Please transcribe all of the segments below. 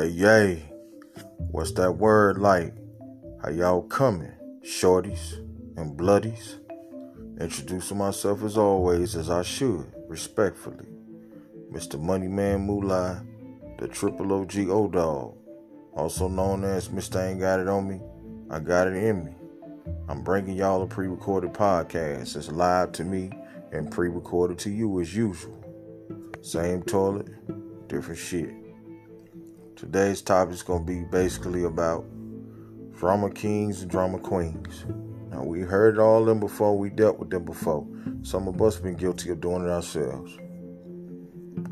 Yay, yay. What's that word like? How y'all coming? Shorties and bloodies? Introducing myself as always, as I should, respectfully. Mr. Moneyman Moolah, the Triple OG O Dog, also known as Mr. Ain't Got It On Me, I Got It In Me. I'm bringing y'all a pre recorded podcast. It's live to me and pre recorded to you as usual. Same toilet, different shit. Today's topic is going to be basically about drama kings and drama queens. Now, we heard all them before, we dealt with them before. Some of us have been guilty of doing it ourselves.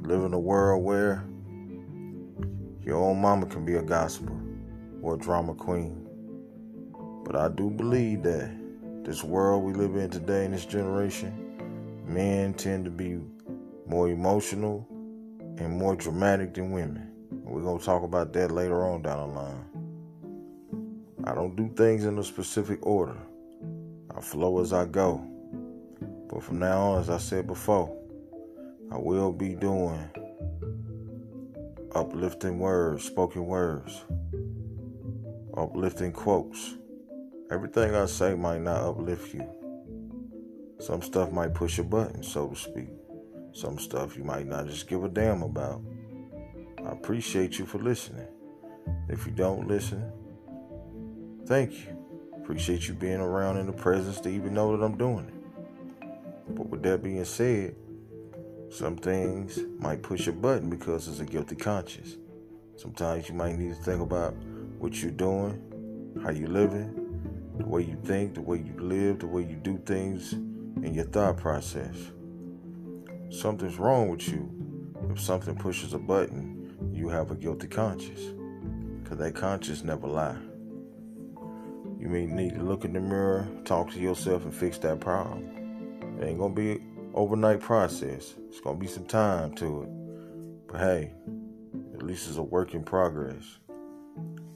Live in a world where your own mama can be a gospel or a drama queen. But I do believe that this world we live in today, in this generation, men tend to be more emotional and more dramatic than women. We're going to talk about that later on down the line. I don't do things in a specific order. I flow as I go. But from now on, as I said before, I will be doing uplifting words, spoken words, uplifting quotes. Everything I say might not uplift you. Some stuff might push a button, so to speak. Some stuff you might not just give a damn about. I appreciate you for listening. If you don't listen, thank you. Appreciate you being around in the presence to even know that I'm doing it. But with that being said, some things might push a button because it's a guilty conscience. Sometimes you might need to think about what you're doing, how you're living, the way you think, the way you live, the way you do things, and your thought process. Something's wrong with you if something pushes a button you have a guilty conscience. Because that conscience never lie. You may need to look in the mirror, talk to yourself, and fix that problem. It ain't gonna be an overnight process. It's gonna be some time to it. But hey, at least it's a work in progress.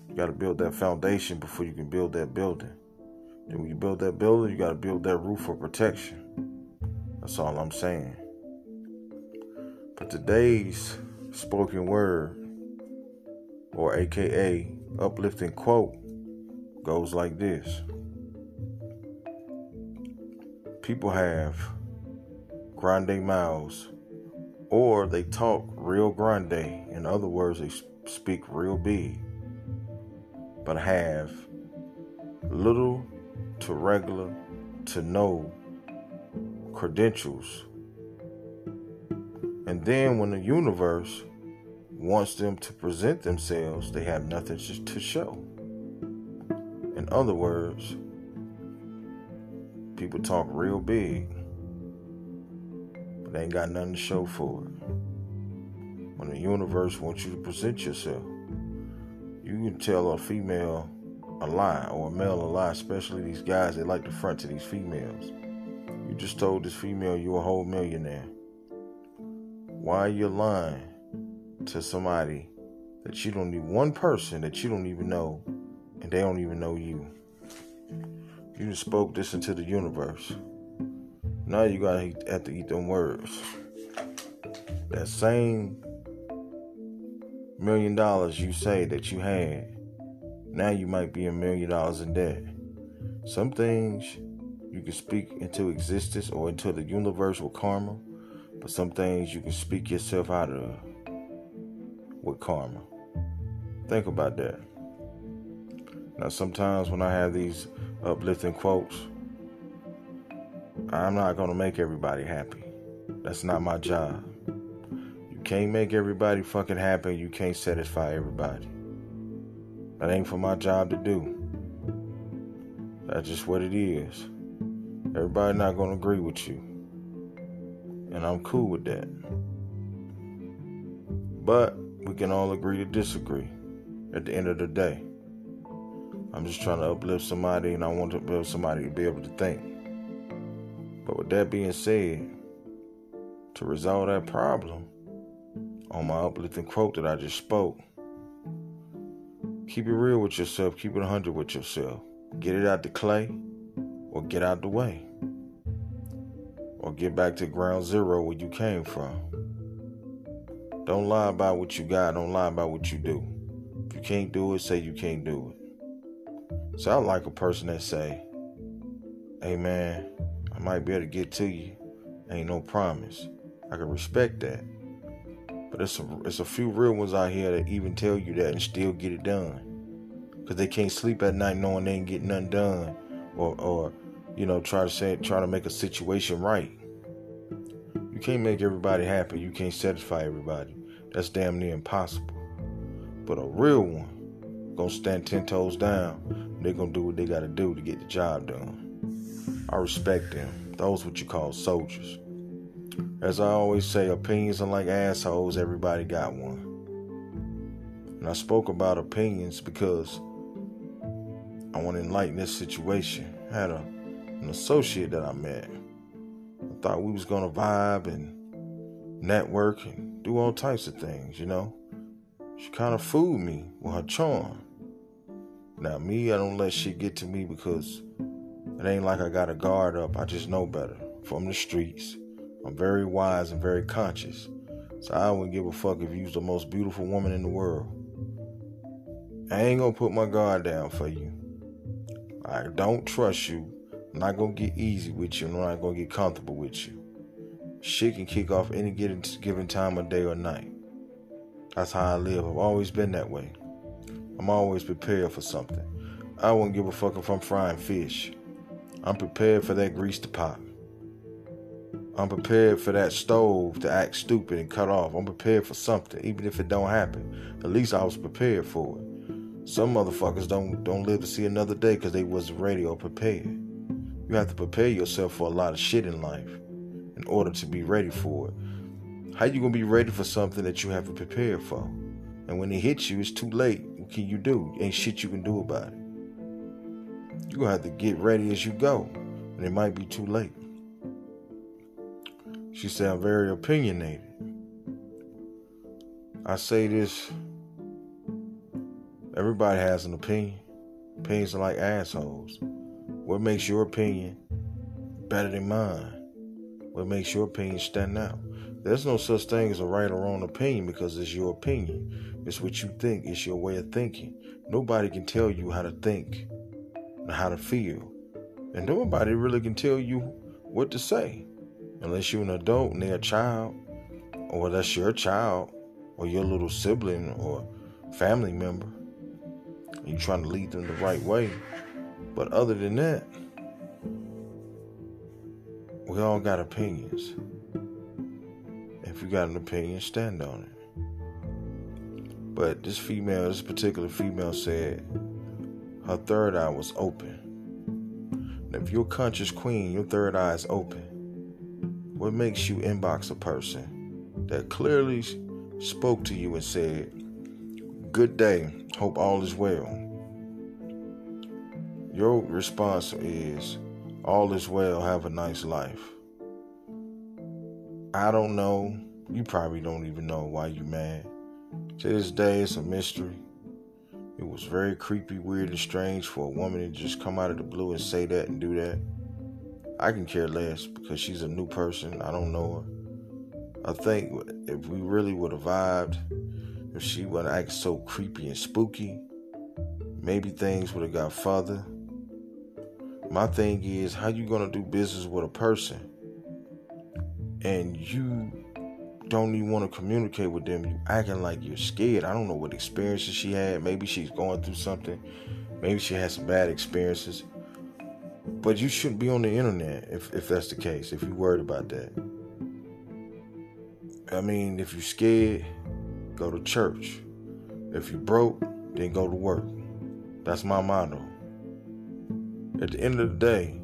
You gotta build that foundation before you can build that building. Then when you build that building, you gotta build that roof for protection. That's all I'm saying. But today's spoken word, or AKA uplifting quote, goes like this People have grande mouths, or they talk real grande. In other words, they speak real big, but have little to regular to no credentials and then when the universe wants them to present themselves, they have nothing to show. In other words, people talk real big, but they ain't got nothing to show for it. When the universe wants you to present yourself, you can tell a female a lie or a male a lie, especially these guys that like to front to these females. You just told this female you're a whole millionaire. Why are you lying to somebody that you don't need one person that you don't even know and they don't even know you? You just spoke this into the universe. Now you gotta have to eat them words. That same million dollars you say that you had, now you might be a million dollars in debt. Some things you can speak into existence or into the universe with karma but some things you can speak yourself out of with karma. Think about that. Now, sometimes when I have these uplifting quotes, I'm not going to make everybody happy. That's not my job. You can't make everybody fucking happy. You can't satisfy everybody. That ain't for my job to do. That's just what it is. Everybody not going to agree with you. And I'm cool with that. But we can all agree to disagree at the end of the day. I'm just trying to uplift somebody and I want to uplift somebody to be able to think. But with that being said, to resolve that problem, on my uplifting quote that I just spoke, keep it real with yourself, keep it 100 with yourself. Get it out the clay or get out the way or get back to ground zero where you came from. Don't lie about what you got, don't lie about what you do. If you can't do it, say you can't do it. So I like a person that say, hey man, I might be able to get to you. Ain't no promise. I can respect that. But it's a, it's a few real ones out here that even tell you that and still get it done. Because they can't sleep at night knowing they ain't getting nothing done. Or, or, you know, try to say, try to make a situation right. You can't make everybody happy. You can't satisfy everybody. That's damn near impossible. But a real one gonna stand ten toes down. They're gonna do what they gotta do to get the job done. I respect them. Those what you call soldiers. As I always say, opinions are like assholes, everybody got one. And I spoke about opinions because I want to enlighten this situation. I had a, an associate that I met. I thought we was gonna vibe and network and do all types of things, you know. She kind of fooled me with her charm. Now me, I don't let shit get to me because it ain't like I got a guard up. I just know better from the streets. I'm very wise and very conscious. So I wouldn't give a fuck if you was the most beautiful woman in the world. I ain't gonna put my guard down for you. I don't trust you. I'm not gonna get easy with you. I'm not gonna get comfortable with you. Shit can kick off any given time of day or night. That's how I live. I've always been that way. I'm always prepared for something. I wouldn't give a fuck if I'm frying fish. I'm prepared for that grease to pop. I'm prepared for that stove to act stupid and cut off. I'm prepared for something, even if it don't happen. At least I was prepared for it. Some motherfuckers don't don't live to see another day because they wasn't ready or prepared. You have to prepare yourself for a lot of shit in life in order to be ready for it. How you gonna be ready for something that you haven't prepared for? And when it hits you, it's too late. What can you do? Ain't shit you can do about it. You're gonna have to get ready as you go. And it might be too late. She said, I'm very opinionated. I say this everybody has an opinion. Opinions are like assholes. What makes your opinion better than mine? What makes your opinion stand out? There's no such thing as a right or wrong opinion because it's your opinion. It's what you think, it's your way of thinking. Nobody can tell you how to think and how to feel. And nobody really can tell you what to say unless you're an adult and they're a child, or that's your child, or your little sibling or family member. You're trying to lead them the right way. But other than that, we all got opinions. If you got an opinion, stand on it. But this female, this particular female said her third eye was open. And if you're conscious queen, your third eye is open. What makes you inbox a person that clearly spoke to you and said, Good day, hope all is well? Your response is, All is well, have a nice life. I don't know. You probably don't even know why you mad. To this day, it's a mystery. It was very creepy, weird, and strange for a woman to just come out of the blue and say that and do that. I can care less because she's a new person. I don't know her. I think if we really would have vibed, if she wouldn't act so creepy and spooky, maybe things would have got further. My thing is, how you gonna do business with a person and you don't even want to communicate with them? You acting like you're scared. I don't know what experiences she had. Maybe she's going through something. Maybe she had some bad experiences. But you shouldn't be on the internet if, if that's the case, if you're worried about that. I mean, if you're scared, go to church. If you're broke, then go to work. That's my motto. At the end of the day,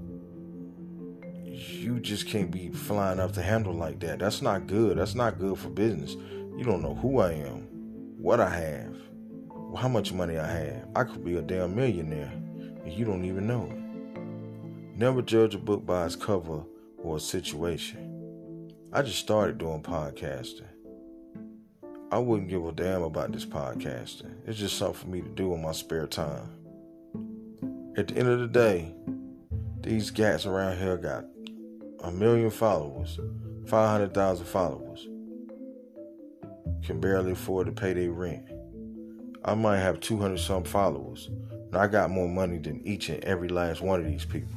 you just can't be flying off the handle like that. That's not good. That's not good for business. You don't know who I am, what I have, how much money I have. I could be a damn millionaire, and you don't even know it. Never judge a book by its cover or a situation. I just started doing podcasting. I wouldn't give a damn about this podcasting. It's just something for me to do in my spare time. At the end of the day, these gats around here got a million followers, 500,000 followers, can barely afford to pay their rent. I might have 200 some followers, and I got more money than each and every last one of these people.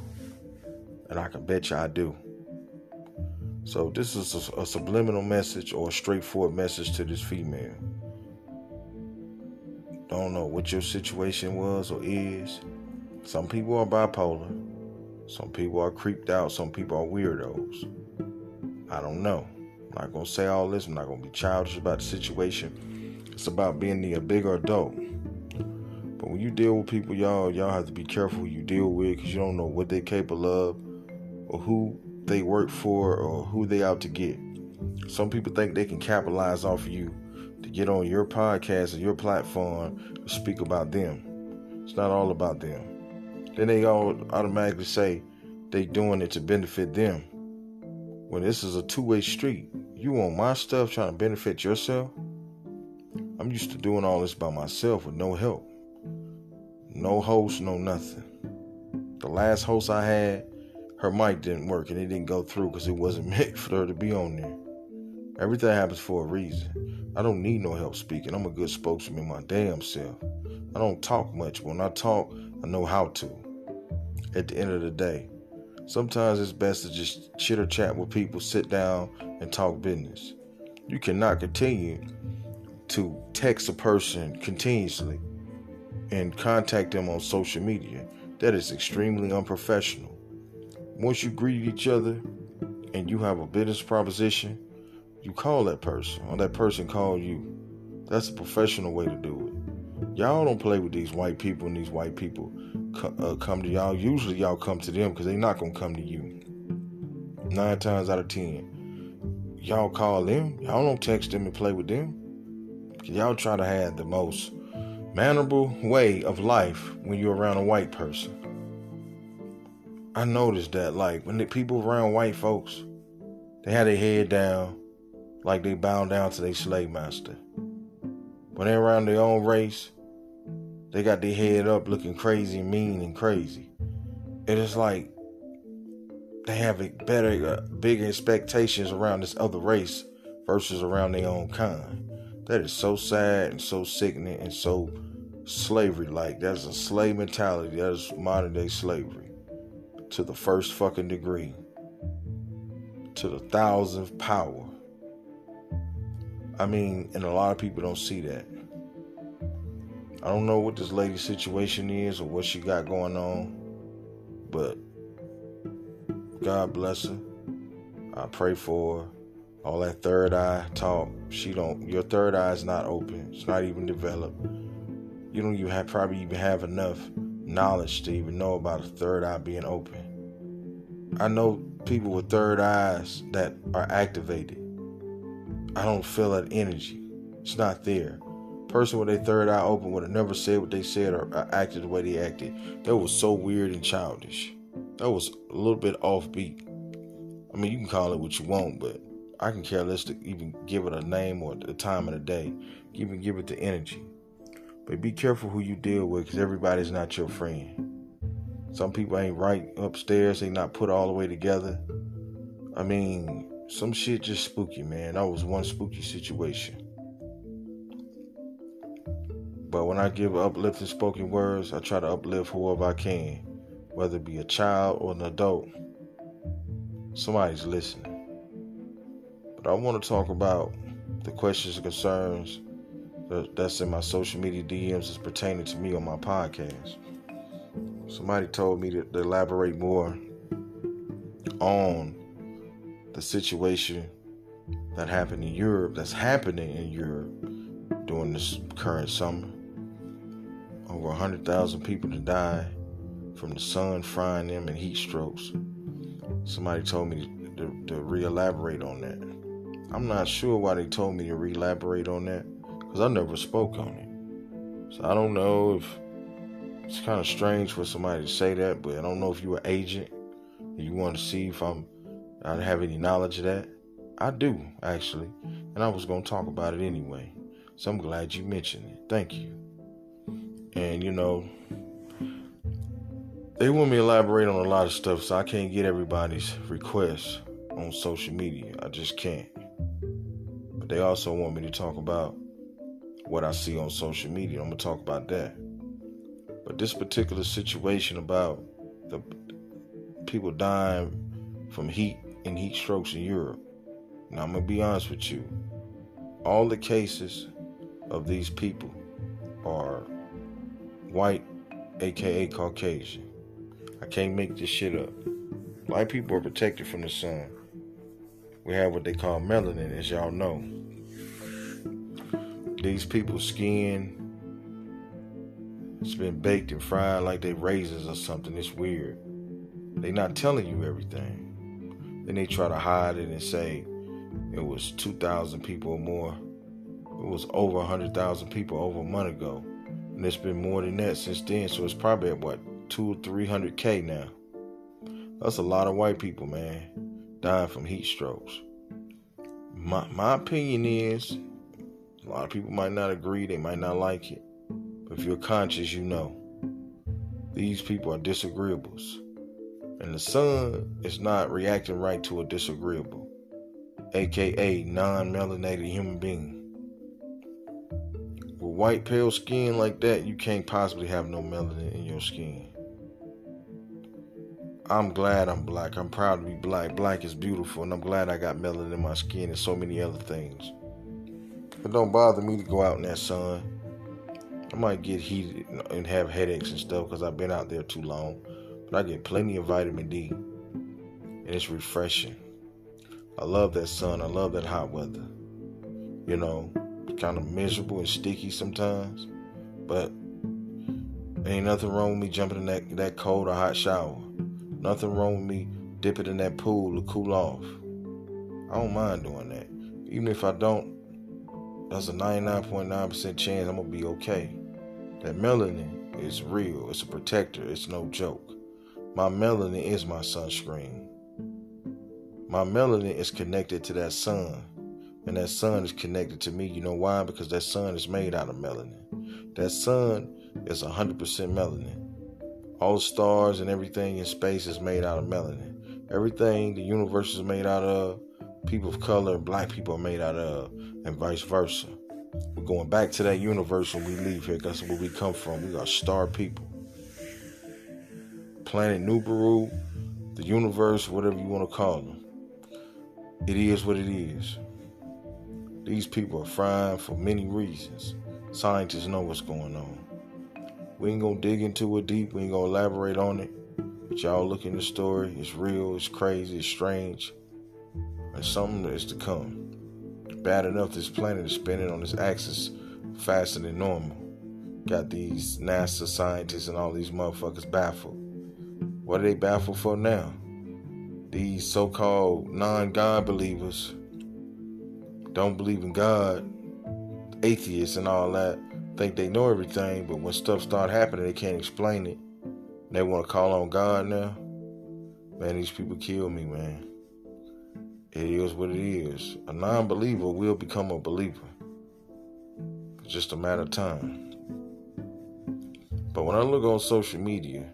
And I can bet you I do. So this is a, a subliminal message or a straightforward message to this female. Don't know what your situation was or is. Some people are bipolar. Some people are creeped out. Some people are weirdos. I don't know. I'm not gonna say all this. I'm not gonna be childish about the situation. It's about being the bigger adult. But when you deal with people, y'all, y'all have to be careful who you deal with because you don't know what they're capable of or who they work for or who they out to get. Some people think they can capitalize off of you to get on your podcast or your platform to speak about them. It's not all about them. Then they all automatically say they doing it to benefit them. When this is a two-way street, you want my stuff trying to benefit yourself? I'm used to doing all this by myself with no help. No host, no nothing. The last host I had, her mic didn't work and it didn't go through because it wasn't meant for her to be on there. Everything happens for a reason. I don't need no help speaking. I'm a good spokesman my damn self. I don't talk much. When I talk, I know how to. At the end of the day, sometimes it's best to just chitter chat with people, sit down, and talk business. You cannot continue to text a person continuously and contact them on social media. That is extremely unprofessional. Once you greet each other and you have a business proposition, you call that person or that person call you. That's a professional way to do it. Y'all don't play with these white people and these white people uh, come to y'all. Usually y'all come to them because they're not to come to you. Nine times out of ten, y'all call them. Y'all don't text them and play with them. Y'all try to have the most mannerable way of life when you're around a white person. I noticed that, like, when the people around white folks, they had their head down, like they bound down to their slave master. When they're around their own race, they got their head up looking crazy, mean, and crazy. It is like they have better, uh, bigger expectations around this other race versus around their own kind. That is so sad and so sickening and so slavery like. That's a slave mentality. That is modern day slavery to the first fucking degree, to the thousandth power. I mean, and a lot of people don't see that. I don't know what this lady's situation is or what she got going on, but God bless her. I pray for her. All that third eye talk, she don't. Your third eye is not open. It's not even developed. You don't even have probably even have enough knowledge to even know about a third eye being open. I know people with third eyes that are activated. I don't feel that energy. It's not there person with a third eye open would have never said what they said or uh, acted the way they acted. That was so weird and childish. That was a little bit offbeat. I mean, you can call it what you want, but I can care less to even give it a name or the time of the day. Even give it the energy. But be careful who you deal with because everybody's not your friend. Some people ain't right upstairs, they not put all the way together. I mean, some shit just spooky, man. That was one spooky situation. But when I give uplifting spoken words, I try to uplift whoever I can, whether it be a child or an adult. Somebody's listening. But I want to talk about the questions and concerns that's in my social media DMs is pertaining to me on my podcast. Somebody told me to, to elaborate more on the situation that happened in Europe, that's happening in Europe during this current summer. Over 100,000 people to die from the sun frying them and heat strokes. Somebody told me to, to, to re elaborate on that. I'm not sure why they told me to re elaborate on that because I never spoke on it. So I don't know if it's kind of strange for somebody to say that, but I don't know if you're an agent and you want to see if I'm I have any knowledge of that. I do actually, and I was gonna talk about it anyway. So I'm glad you mentioned it. Thank you. And you know, they want me to elaborate on a lot of stuff, so I can't get everybody's requests on social media. I just can't. But they also want me to talk about what I see on social media. I'm gonna talk about that. But this particular situation about the people dying from heat and heat strokes in Europe. Now I'm gonna be honest with you. All the cases of these people are white, aka Caucasian. I can't make this shit up. White people are protected from the sun. We have what they call melanin, as y'all know. These people's skin it's been baked and fried like they raisins or something. It's weird. They not telling you everything. Then they try to hide it and say it was 2,000 people or more. It was over 100,000 people over a month ago. And it's been more than that since then. So it's probably at what, two or 300K now. That's a lot of white people, man, dying from heat strokes. My, my opinion is a lot of people might not agree, they might not like it. But if you're conscious, you know. These people are disagreeables. And the sun is not reacting right to a disagreeable, aka non melanated human being. White, pale skin like that, you can't possibly have no melanin in your skin. I'm glad I'm black. I'm proud to be black. Black is beautiful, and I'm glad I got melanin in my skin and so many other things. It don't bother me to go out in that sun. I might get heated and have headaches and stuff because I've been out there too long. But I get plenty of vitamin D. And it's refreshing. I love that sun. I love that hot weather. You know, kind of miserable and sticky sometimes. But ain't nothing wrong with me jumping in that, that cold or hot shower. Nothing wrong with me dipping in that pool to cool off. I don't mind doing that. Even if I don't, that's a 99.9% chance I'm going to be okay. That melanin is real. It's a protector. It's no joke. My melanin is my sunscreen. My melanin is connected to that sun. And that sun is connected to me. You know why? Because that sun is made out of melanin. That sun is 100% melanin. All stars and everything in space is made out of melanin. Everything the universe is made out of, people of color black people are made out of, and vice versa. We're going back to that universe when we leave here. That's where we come from. We are star people. Planet Nubaru, the universe, whatever you want to call them. It is what it is. These people are frying for many reasons. Scientists know what's going on. We ain't gonna dig into it deep. We ain't gonna elaborate on it. But y'all look in the story. It's real. It's crazy. It's strange. And something is to come. Bad enough this planet is spinning on its axis faster than normal. Got these NASA scientists and all these motherfuckers baffled. What are they baffled for now? These so called non God believers don't believe in God, atheists and all that, think they know everything, but when stuff start happening, they can't explain it. They want to call on God now. Man, these people kill me, man. It is what it is. A non believer will become a believer. It's just a matter of time. But when I look on social media,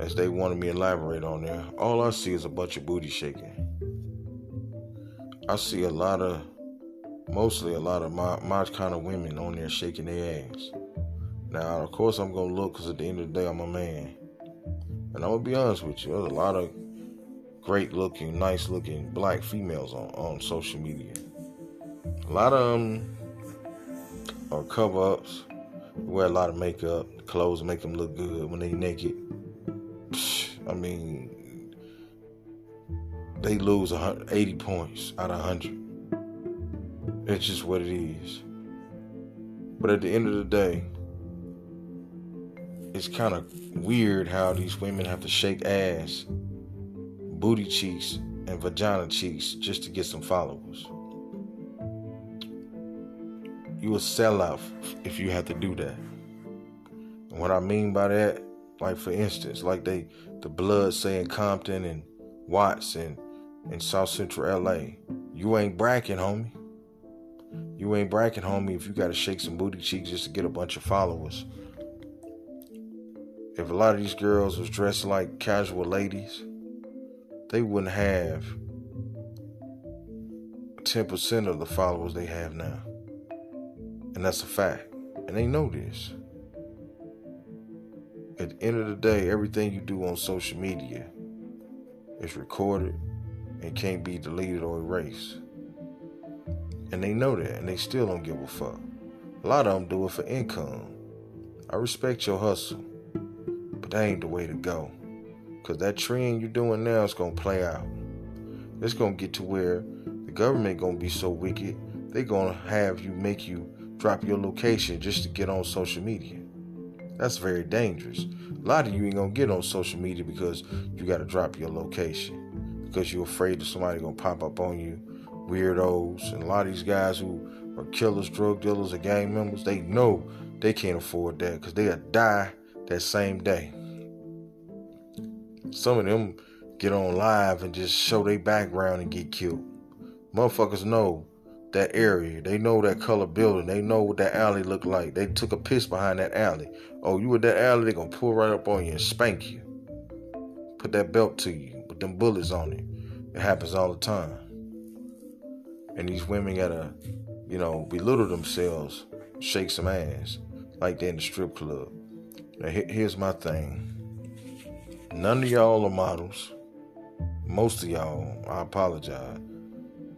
as they wanted me to elaborate on there, all I see is a bunch of booty shaking. I see a lot of, mostly a lot of my, my kind of women on there shaking their ass. Now, of course, I'm going to look because at the end of the day, I'm a man. And I'm going to be honest with you, there's a lot of great looking, nice looking black females on, on social media. A lot of them are cover ups, wear a lot of makeup, clothes make them look good when they naked. I mean, they lose 80 points out of 100. It's just what it is. But at the end of the day, it's kind of weird how these women have to shake ass booty cheeks and vagina cheeks just to get some followers. You a sellout if you have to do that. And what I mean by that, like for instance, like they the blood saying Compton and Watts and in South Central LA. You ain't bracking, homie. You ain't bracking, homie, if you gotta shake some booty cheeks just to get a bunch of followers. If a lot of these girls was dressed like casual ladies, they wouldn't have 10% of the followers they have now. And that's a fact. And they know this. At the end of the day, everything you do on social media is recorded and can't be deleted or erased. And they know that, and they still don't give a fuck. A lot of them do it for income. I respect your hustle, but that ain't the way to go. Because that trend you're doing now is going to play out. It's going to get to where the government going to be so wicked, they're going to have you make you drop your location just to get on social media. That's very dangerous. A lot of you ain't gonna get on social media because you gotta drop your location. Because you're afraid that somebody gonna pop up on you. Weirdos. And a lot of these guys who are killers, drug dealers, or gang members, they know they can't afford that because they'll die that same day. Some of them get on live and just show their background and get killed. Motherfuckers know that area. They know that color building. They know what that alley looked like. They took a piss behind that alley. Oh, you with that alley, they gonna pull right up on you and spank you. Put that belt to you them bullets on it. It happens all the time. And these women gotta, you know, belittle themselves, shake some ass, like they in the strip club. Now, here's my thing. None of y'all are models. Most of y'all, I apologize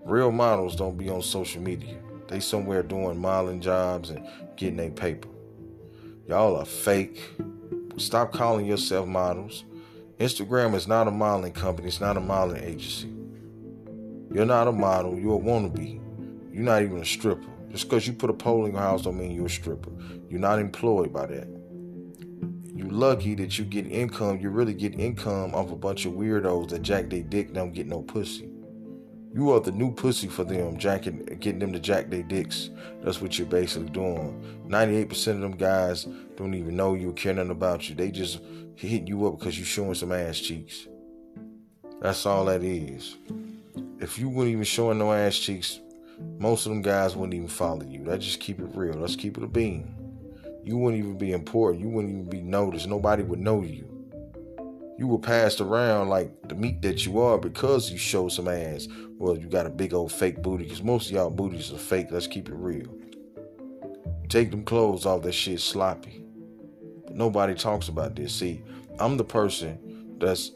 Real models don't be on social media. They somewhere doing modeling jobs and getting their paper. Y'all are fake. Stop calling yourself models. Instagram is not a modeling company. It's not a modeling agency. You're not a model. You're a wannabe. You're not even a stripper. Just because you put a pole in your house don't mean you're a stripper. You're not employed by that. You're lucky that you get income. You really get income off a bunch of weirdos that jack their dick don't get no pussy. You are the new pussy for them, jacking, getting them to jack their dicks. That's what you're basically doing. 98% of them guys don't even know you care nothing about you. They just hitting you up because you're showing some ass cheeks. That's all that is. If you wouldn't even showing no ass cheeks, most of them guys wouldn't even follow you. Let's just keep it real. Let's keep it a bean. You wouldn't even be important. You wouldn't even be noticed. Nobody would know you you were passed around like the meat that you are because you show some ass. Well, you got a big old fake booty because most of y'all booties are fake. Let's keep it real. Take them clothes off. That shit sloppy. But nobody talks about this. See, I'm the person that's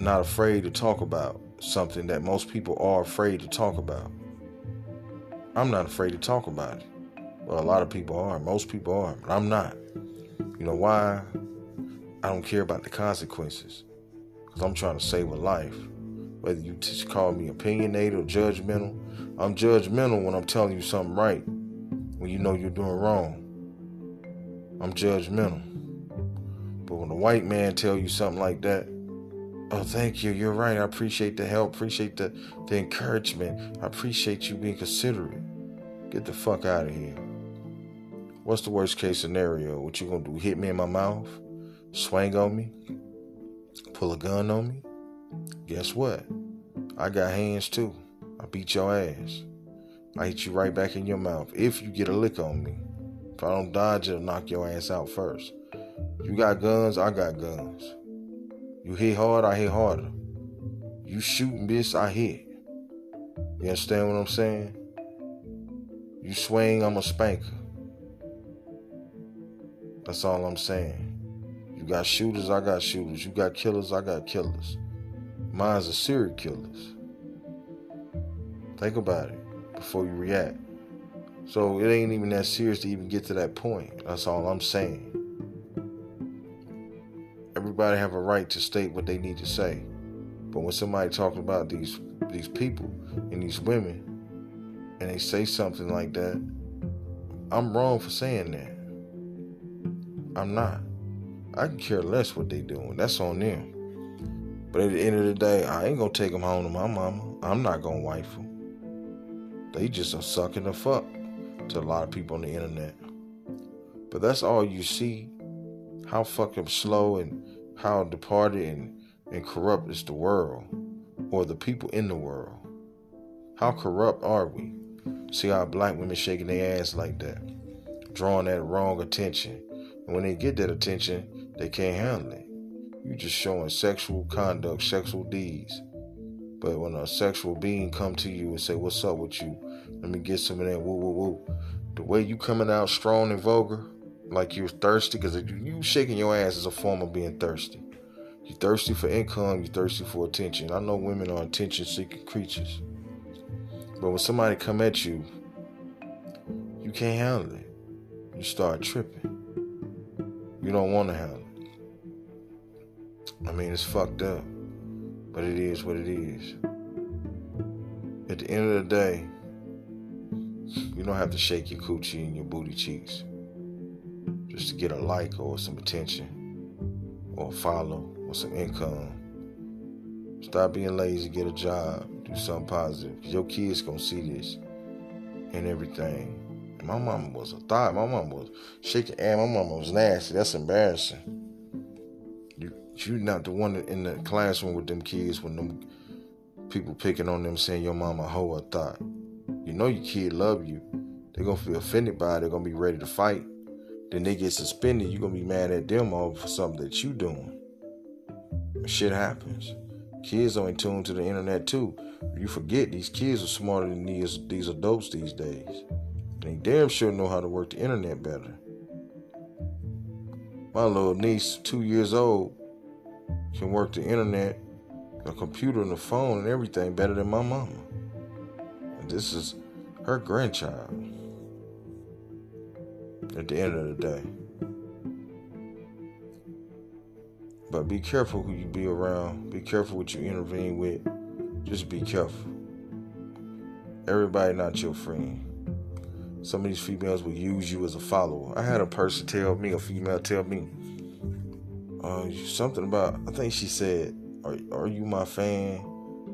not afraid to talk about something that most people are afraid to talk about. I'm not afraid to talk about it. Well, a lot of people are. Most people are, but I'm not. You know why? I don't care about the consequences because I'm trying to save a life. Whether you just call me opinionated or judgmental, I'm judgmental when I'm telling you something right when you know you're doing wrong. I'm judgmental. But when a white man tell you something like that, oh, thank you, you're right. I appreciate the help, appreciate the, the encouragement. I appreciate you being considerate. Get the fuck out of here. What's the worst case scenario? What you gonna do? Hit me in my mouth? Swing on me, pull a gun on me, guess what? I got hands too. I beat your ass. I hit you right back in your mouth if you get a lick on me. If I don't dodge it, I'll knock your ass out first. You got guns, I got guns. You hit hard, I hit harder. You shooting, bitch, I hit. You understand what I'm saying? You swing, I'm a spanker. That's all I'm saying. You got shooters, I got shooters. You got killers, I got killers. Mine's a serial killers. Think about it before you react. So it ain't even that serious to even get to that point. That's all I'm saying. Everybody have a right to state what they need to say. But when somebody talking about these these people and these women and they say something like that, I'm wrong for saying that. I'm not. I can care less what they doing. That's on them. But at the end of the day, I ain't gonna take them home to my mama. I'm not gonna wife them. They just are sucking the fuck to a lot of people on the internet. But that's all you see. How fucking slow and how departed and, and corrupt is the world or the people in the world. How corrupt are we? See how black women shaking their ass like that, drawing that wrong attention. And when they get that attention, they can't handle it. You're just showing sexual conduct, sexual deeds. But when a sexual being come to you and say, "What's up with you? Let me get some of that woo woo woo," the way you coming out strong and vulgar, like you're thirsty, because you shaking your ass is a form of being thirsty. You're thirsty for income, you're thirsty for attention. I know women are attention seeking creatures. But when somebody come at you, you can't handle it. You start tripping. You don't want to handle it. I mean, it's fucked up. But it is what it is. At the end of the day, you don't have to shake your coochie and your booty cheeks just to get a like or some attention or a follow or some income. Stop being lazy, get a job, do something positive. Your kids gonna see this and everything. My mama was a thot. My mama was shaking and my mama was nasty. That's embarrassing. You you not the one in the classroom with them kids when them people picking on them saying your mama hoe or thot. You know your kid love you. They're gonna feel offended by it. They're gonna be ready to fight. Then they get suspended. You're gonna be mad at them over for something that you doing. Shit happens. Kids are in tune to the internet too. You forget these kids are smarter than these these adults these days. They damn sure know how to work the internet better. My little niece, two years old, can work the internet, the computer, and the phone, and everything better than my mama. And this is her grandchild. At the end of the day. But be careful who you be around. Be careful what you intervene with. Just be careful. Everybody not your friend. Some of these females will use you as a follower. I had a person tell me, a female tell me, uh, something about, I think she said, are, are you my fan?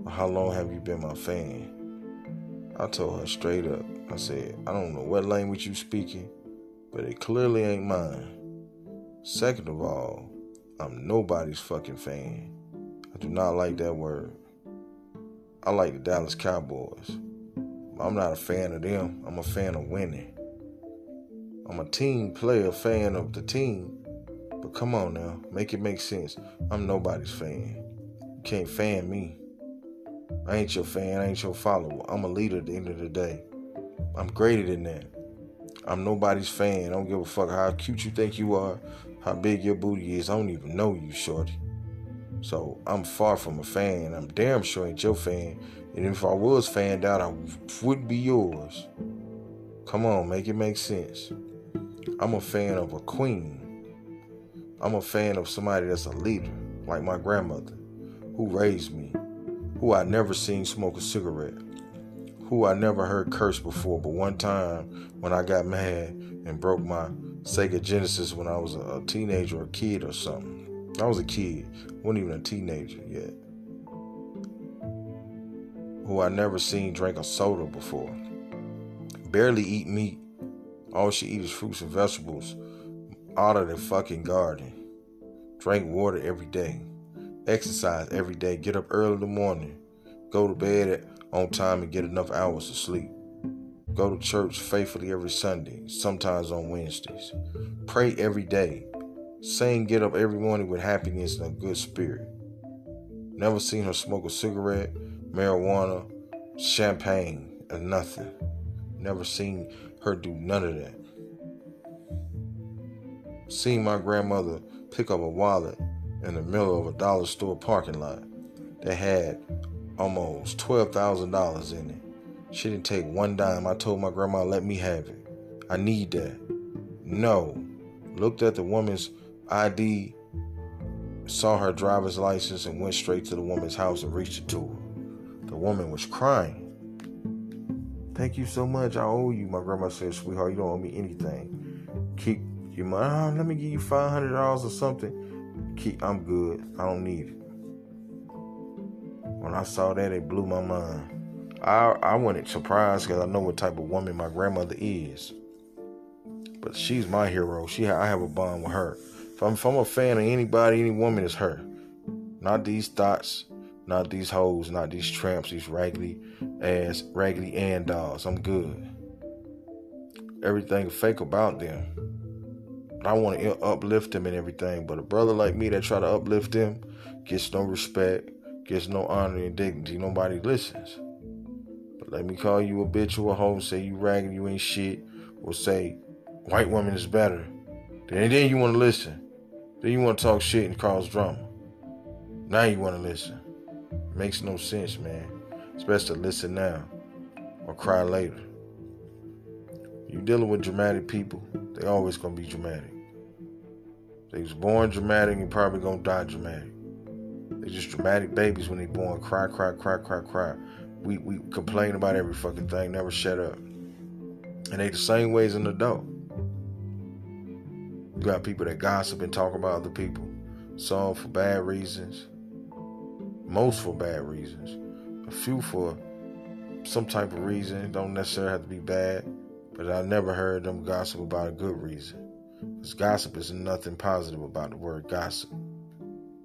How long have you been my fan? I told her straight up, I said, I don't know what language you speaking, but it clearly ain't mine. Second of all, I'm nobody's fucking fan. I do not like that word. I like the Dallas Cowboys. I'm not a fan of them. I'm a fan of winning. I'm a team player, fan of the team. But come on now, make it make sense. I'm nobody's fan. You can't fan me. I ain't your fan, I ain't your follower. I'm a leader at the end of the day. I'm greater than that. I'm nobody's fan. I don't give a fuck how cute you think you are how big your booty is. I don't even know you, shorty. So I'm far from a fan. I'm damn sure ain't your fan. And if I was fanned out, I would be yours. Come on, make it make sense. I'm a fan of a queen. I'm a fan of somebody that's a leader, like my grandmother, who raised me, who I never seen smoke a cigarette, who I never heard curse before. But one time when I got mad and broke my Sega Genesis when I was a, teenager or a kid or something. I was a kid, wasn't even a teenager yet. Who I never seen drink a soda before. Barely eat meat. All she eat is fruits and vegetables out of the fucking garden. Drink water every day. Exercise every day. Get up early in the morning. Go to bed on time and get enough hours of sleep. Go to church faithfully every Sunday, sometimes on Wednesdays. Pray every day. Sing Get Up every morning with happiness and a good spirit. Never seen her smoke a cigarette, marijuana, champagne, or nothing. Never seen her do none of that. Seen my grandmother pick up a wallet in the middle of a dollar store parking lot that had almost $12,000 in it. She didn't take one dime. I told my grandma, let me have it. I need that. No. Looked at the woman's ID, saw her driver's license, and went straight to the woman's house and reached to her. The woman was crying. Thank you so much. I owe you. My grandma said, sweetheart, you don't owe me anything. Keep your. Oh, let me give you $500 or something. Keep, I'm good. I don't need it. When I saw that, it blew my mind. I I wasn't surprised because I know what type of woman my grandmother is. But she's my hero. She I have a bond with her. If I'm, if I'm a fan of anybody, any woman, it's her. Not these thots, not these hoes, not these tramps, these raggedy ass, raggedy Ann dolls. I'm good. Everything fake about them. I want to uplift them and everything, but a brother like me that try to uplift them gets no respect, gets no honor and dignity. Nobody listens. But let me call you a bitch or a hoe, say you ragging, you ain't shit, will say white woman is better. And then you want to listen. Then you want to talk shit and cause drama. Now you want to listen. Makes no sense, man. It's best to listen now or cry later. You dealing with dramatic people, they always gonna be dramatic. They was born dramatic and probably gonna die dramatic. They just dramatic babies when they born. Cry, cry, cry, cry, cry. We we complain about every fucking thing, never shut up. And they the same way as an adult. You got people that gossip and talk about other people. Some for bad reasons. Most for bad reasons. A few for some type of reason. Don't necessarily have to be bad. But I never heard them gossip about a good reason. Because gossip is nothing positive about the word gossip.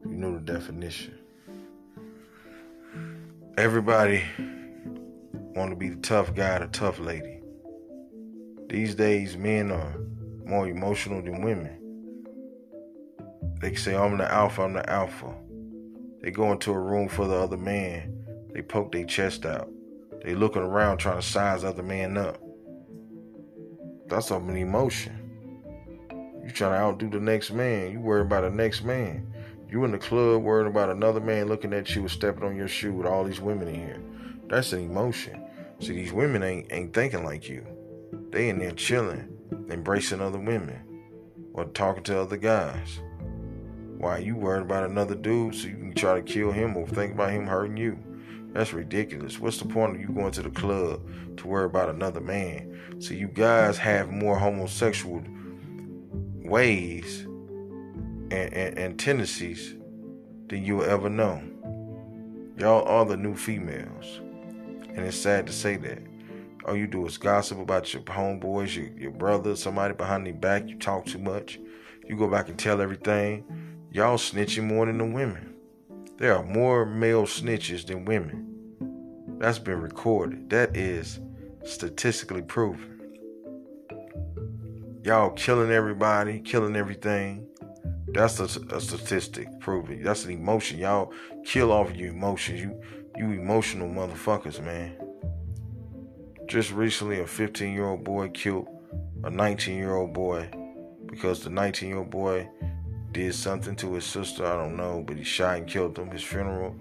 You know the definition. Everybody want to be the tough guy, the tough lady. These days, men are more emotional than women. They can say, I'm the alpha, I'm the alpha. They go into a room for the other man. They poke their chest out. They looking around trying to size other man up. That's of an emotion. You trying to outdo the next man. You worried about the next man. You in the club worrying about another man looking at you and stepping on your shoe with all these women in here. That's an emotion. See, these women ain't ain't thinking like you. They in there chilling, embracing other women, or talking to other guys. Why you worried about another dude so you can try to kill him or think about him hurting you? That's ridiculous. What's the point of you going to the club to worry about another man? So you guys have more homosexual ways and, and, and tendencies than you'll ever know. Y'all are the new females. And it's sad to say that. All you do is gossip about your homeboys, your, your brother, somebody behind their back. You talk too much. You go back and tell everything. Y'all snitching more than the women. There are more male snitches than women. That's been recorded. That is statistically proven. Y'all killing everybody, killing everything. That's a, a statistic proving. That's an emotion. Y'all kill off your emotions. You you emotional motherfuckers, man. Just recently, a 15 year old boy killed a 19 year old boy because the 19 year old boy did something to his sister. I don't know, but he shot and killed him. His funeral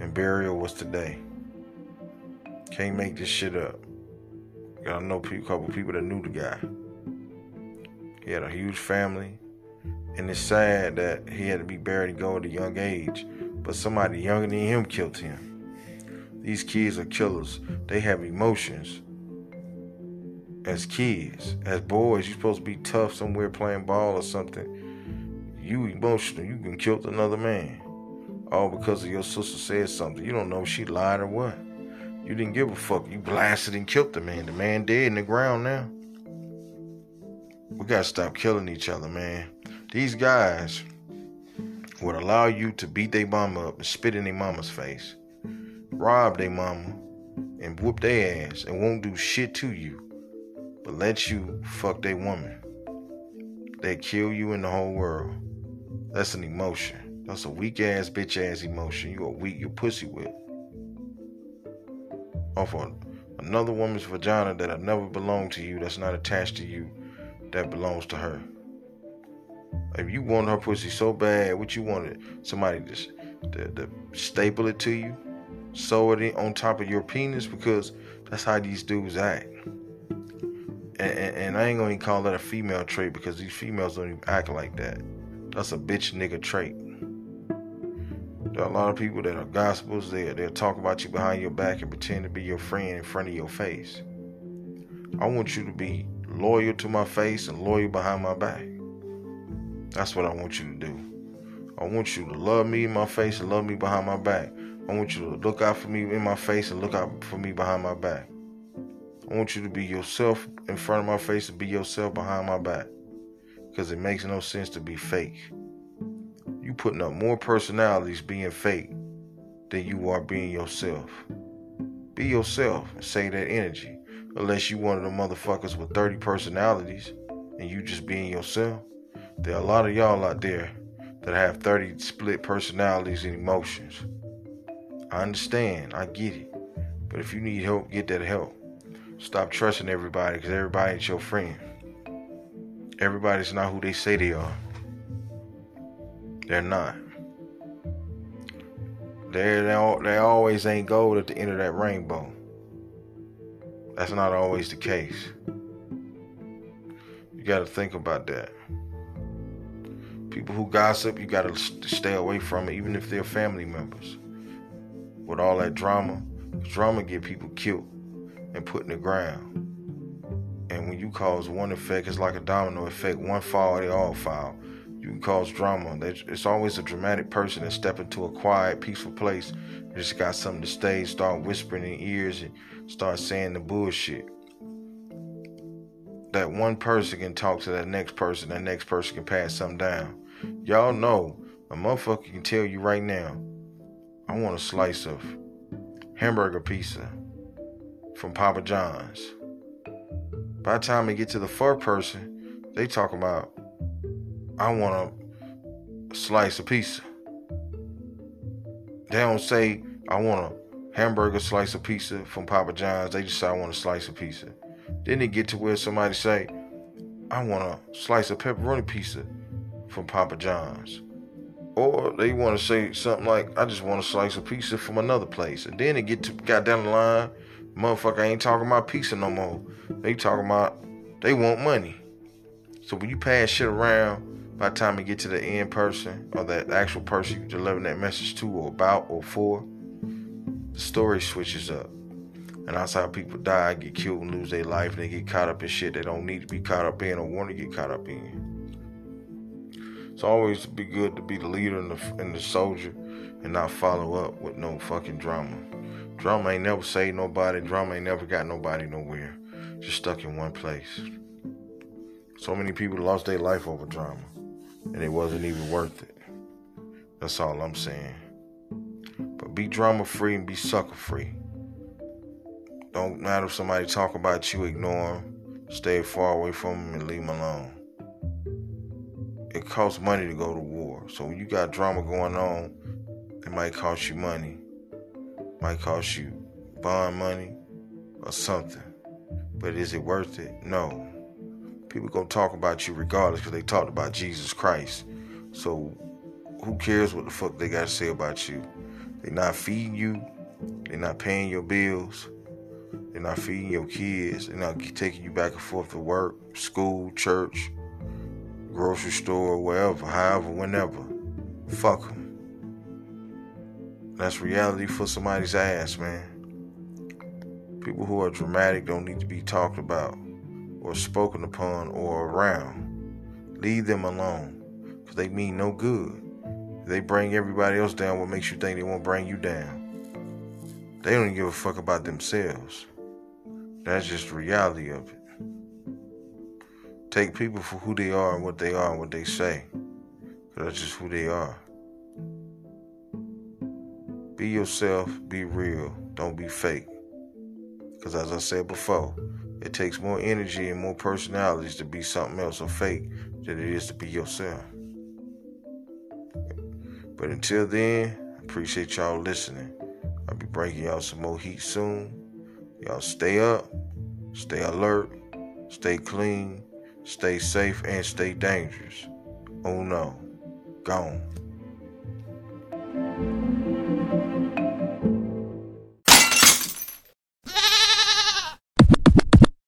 and burial was today. Can't make this shit up. To know a couple people that knew the guy. He had a huge family, and it's sad that he had to be buried and go at a young age. But somebody younger than him killed him. These kids are killers. They have emotions. As kids, as boys, you're supposed to be tough somewhere playing ball or something you emotional. You can kill another man. All because of your sister said something. You don't know if she lied or what. You didn't give a fuck. You blasted and killed the man. The man dead in the ground now. We gotta stop killing each other, man. These guys would allow you to beat their mama up and spit in their mama's face, rob their mama, and whoop their ass and won't do shit to you, but let you fuck their woman. They kill you in the whole world. That's an emotion. That's a weak ass, bitch ass emotion. You a weak, you pussy with. Off on another woman's vagina that have never belonged to you, that's not attached to you, that belongs to her. If you want her pussy so bad, what you wanted? Somebody just to, to staple it to you, sew it in on top of your penis because that's how these dudes act. And, and, and I ain't gonna call that a female trait because these females don't even act like that. That's a bitch nigga trait. There are a lot of people that are gospels. They they'll talk about you behind your back and pretend to be your friend in front of your face. I want you to be loyal to my face and loyal behind my back. That's what I want you to do. I want you to love me in my face and love me behind my back. I want you to look out for me in my face and look out for me behind my back. I want you to be yourself in front of my face and be yourself behind my back because it makes no sense to be fake. You putting up more personalities being fake than you are being yourself. Be yourself and say that energy. Unless you one of the motherfuckers with 30 personalities and you just being yourself. There are a lot of y'all out there that have 30 split personalities and emotions. I understand, I get it. But if you need help, get that help. Stop trusting everybody because everybody ain't your friend. Everybody's not who they say they are. They're not. They they always ain't gold at the end of that rainbow. That's not always the case. You got to think about that. People who gossip, you got to stay away from it, even if they're family members. With all that drama, drama get people killed and put in the ground. And when you cause one effect, it's like a domino effect. One fall, they all fall. You can cause drama. It's always a dramatic person that step into a quiet, peaceful place. Just got something to say, start whispering in ears, and start saying the bullshit. That one person can talk to that next person, that next person can pass something down. Y'all know a motherfucker can tell you right now, I want a slice of hamburger pizza from Papa John's. By the time they get to the fur person, they talk about, I want a slice of pizza. They don't say, I want a hamburger slice of pizza from Papa John's. They just say, I want a slice of pizza. Then they get to where somebody say, I want a slice of pepperoni pizza from Papa John's. Or they want to say something like, I just want a slice of pizza from another place. And then they get to got down the line, motherfucker ain't talking about pizza no more. They talking about they want money. So when you pass shit around, by the time you get to the end person or that actual person you delivering that message to or about or for, the story switches up. And that's how people die, get killed, and lose their life, and they get caught up in shit they don't need to be caught up in or want to get caught up in. It's always be good to be the leader and the, and the soldier and not follow up with no fucking drama. Drama ain't never saved nobody. Drama ain't never got nobody nowhere. Just stuck in one place. So many people lost their life over drama, and it wasn't even worth it. That's all I'm saying. But be drama free and be sucker free. Don't matter if somebody talk about you, ignore them. Stay far away from them and leave them alone it costs money to go to war. So when you got drama going on, it might cost you money. Might cost you bond money or something. But is it worth it? No. People gonna talk about you regardless because they talked about Jesus Christ. So who cares what the fuck they gotta say about you? They not feeding you. They're not paying your bills. They're not feeding your kids. They're not taking you back and forth to work, school, church grocery store, wherever, however, whenever. Fuck them. That's reality for somebody's ass, man. People who are dramatic don't need to be talked about or spoken upon or around. Leave them alone because they mean no good. They bring everybody else down, what makes you think they won't bring you down? They don't give a fuck about themselves. That's just the reality of it. Take people for who they are and what they are and what they say. That's just who they are. Be yourself, be real, don't be fake. Because as I said before, it takes more energy and more personalities to be something else or fake than it is to be yourself. But until then, I appreciate y'all listening. I'll be bringing y'all some more heat soon. Y'all stay up, stay alert, stay clean, Stay safe and stay dangerous. Oh no, gone.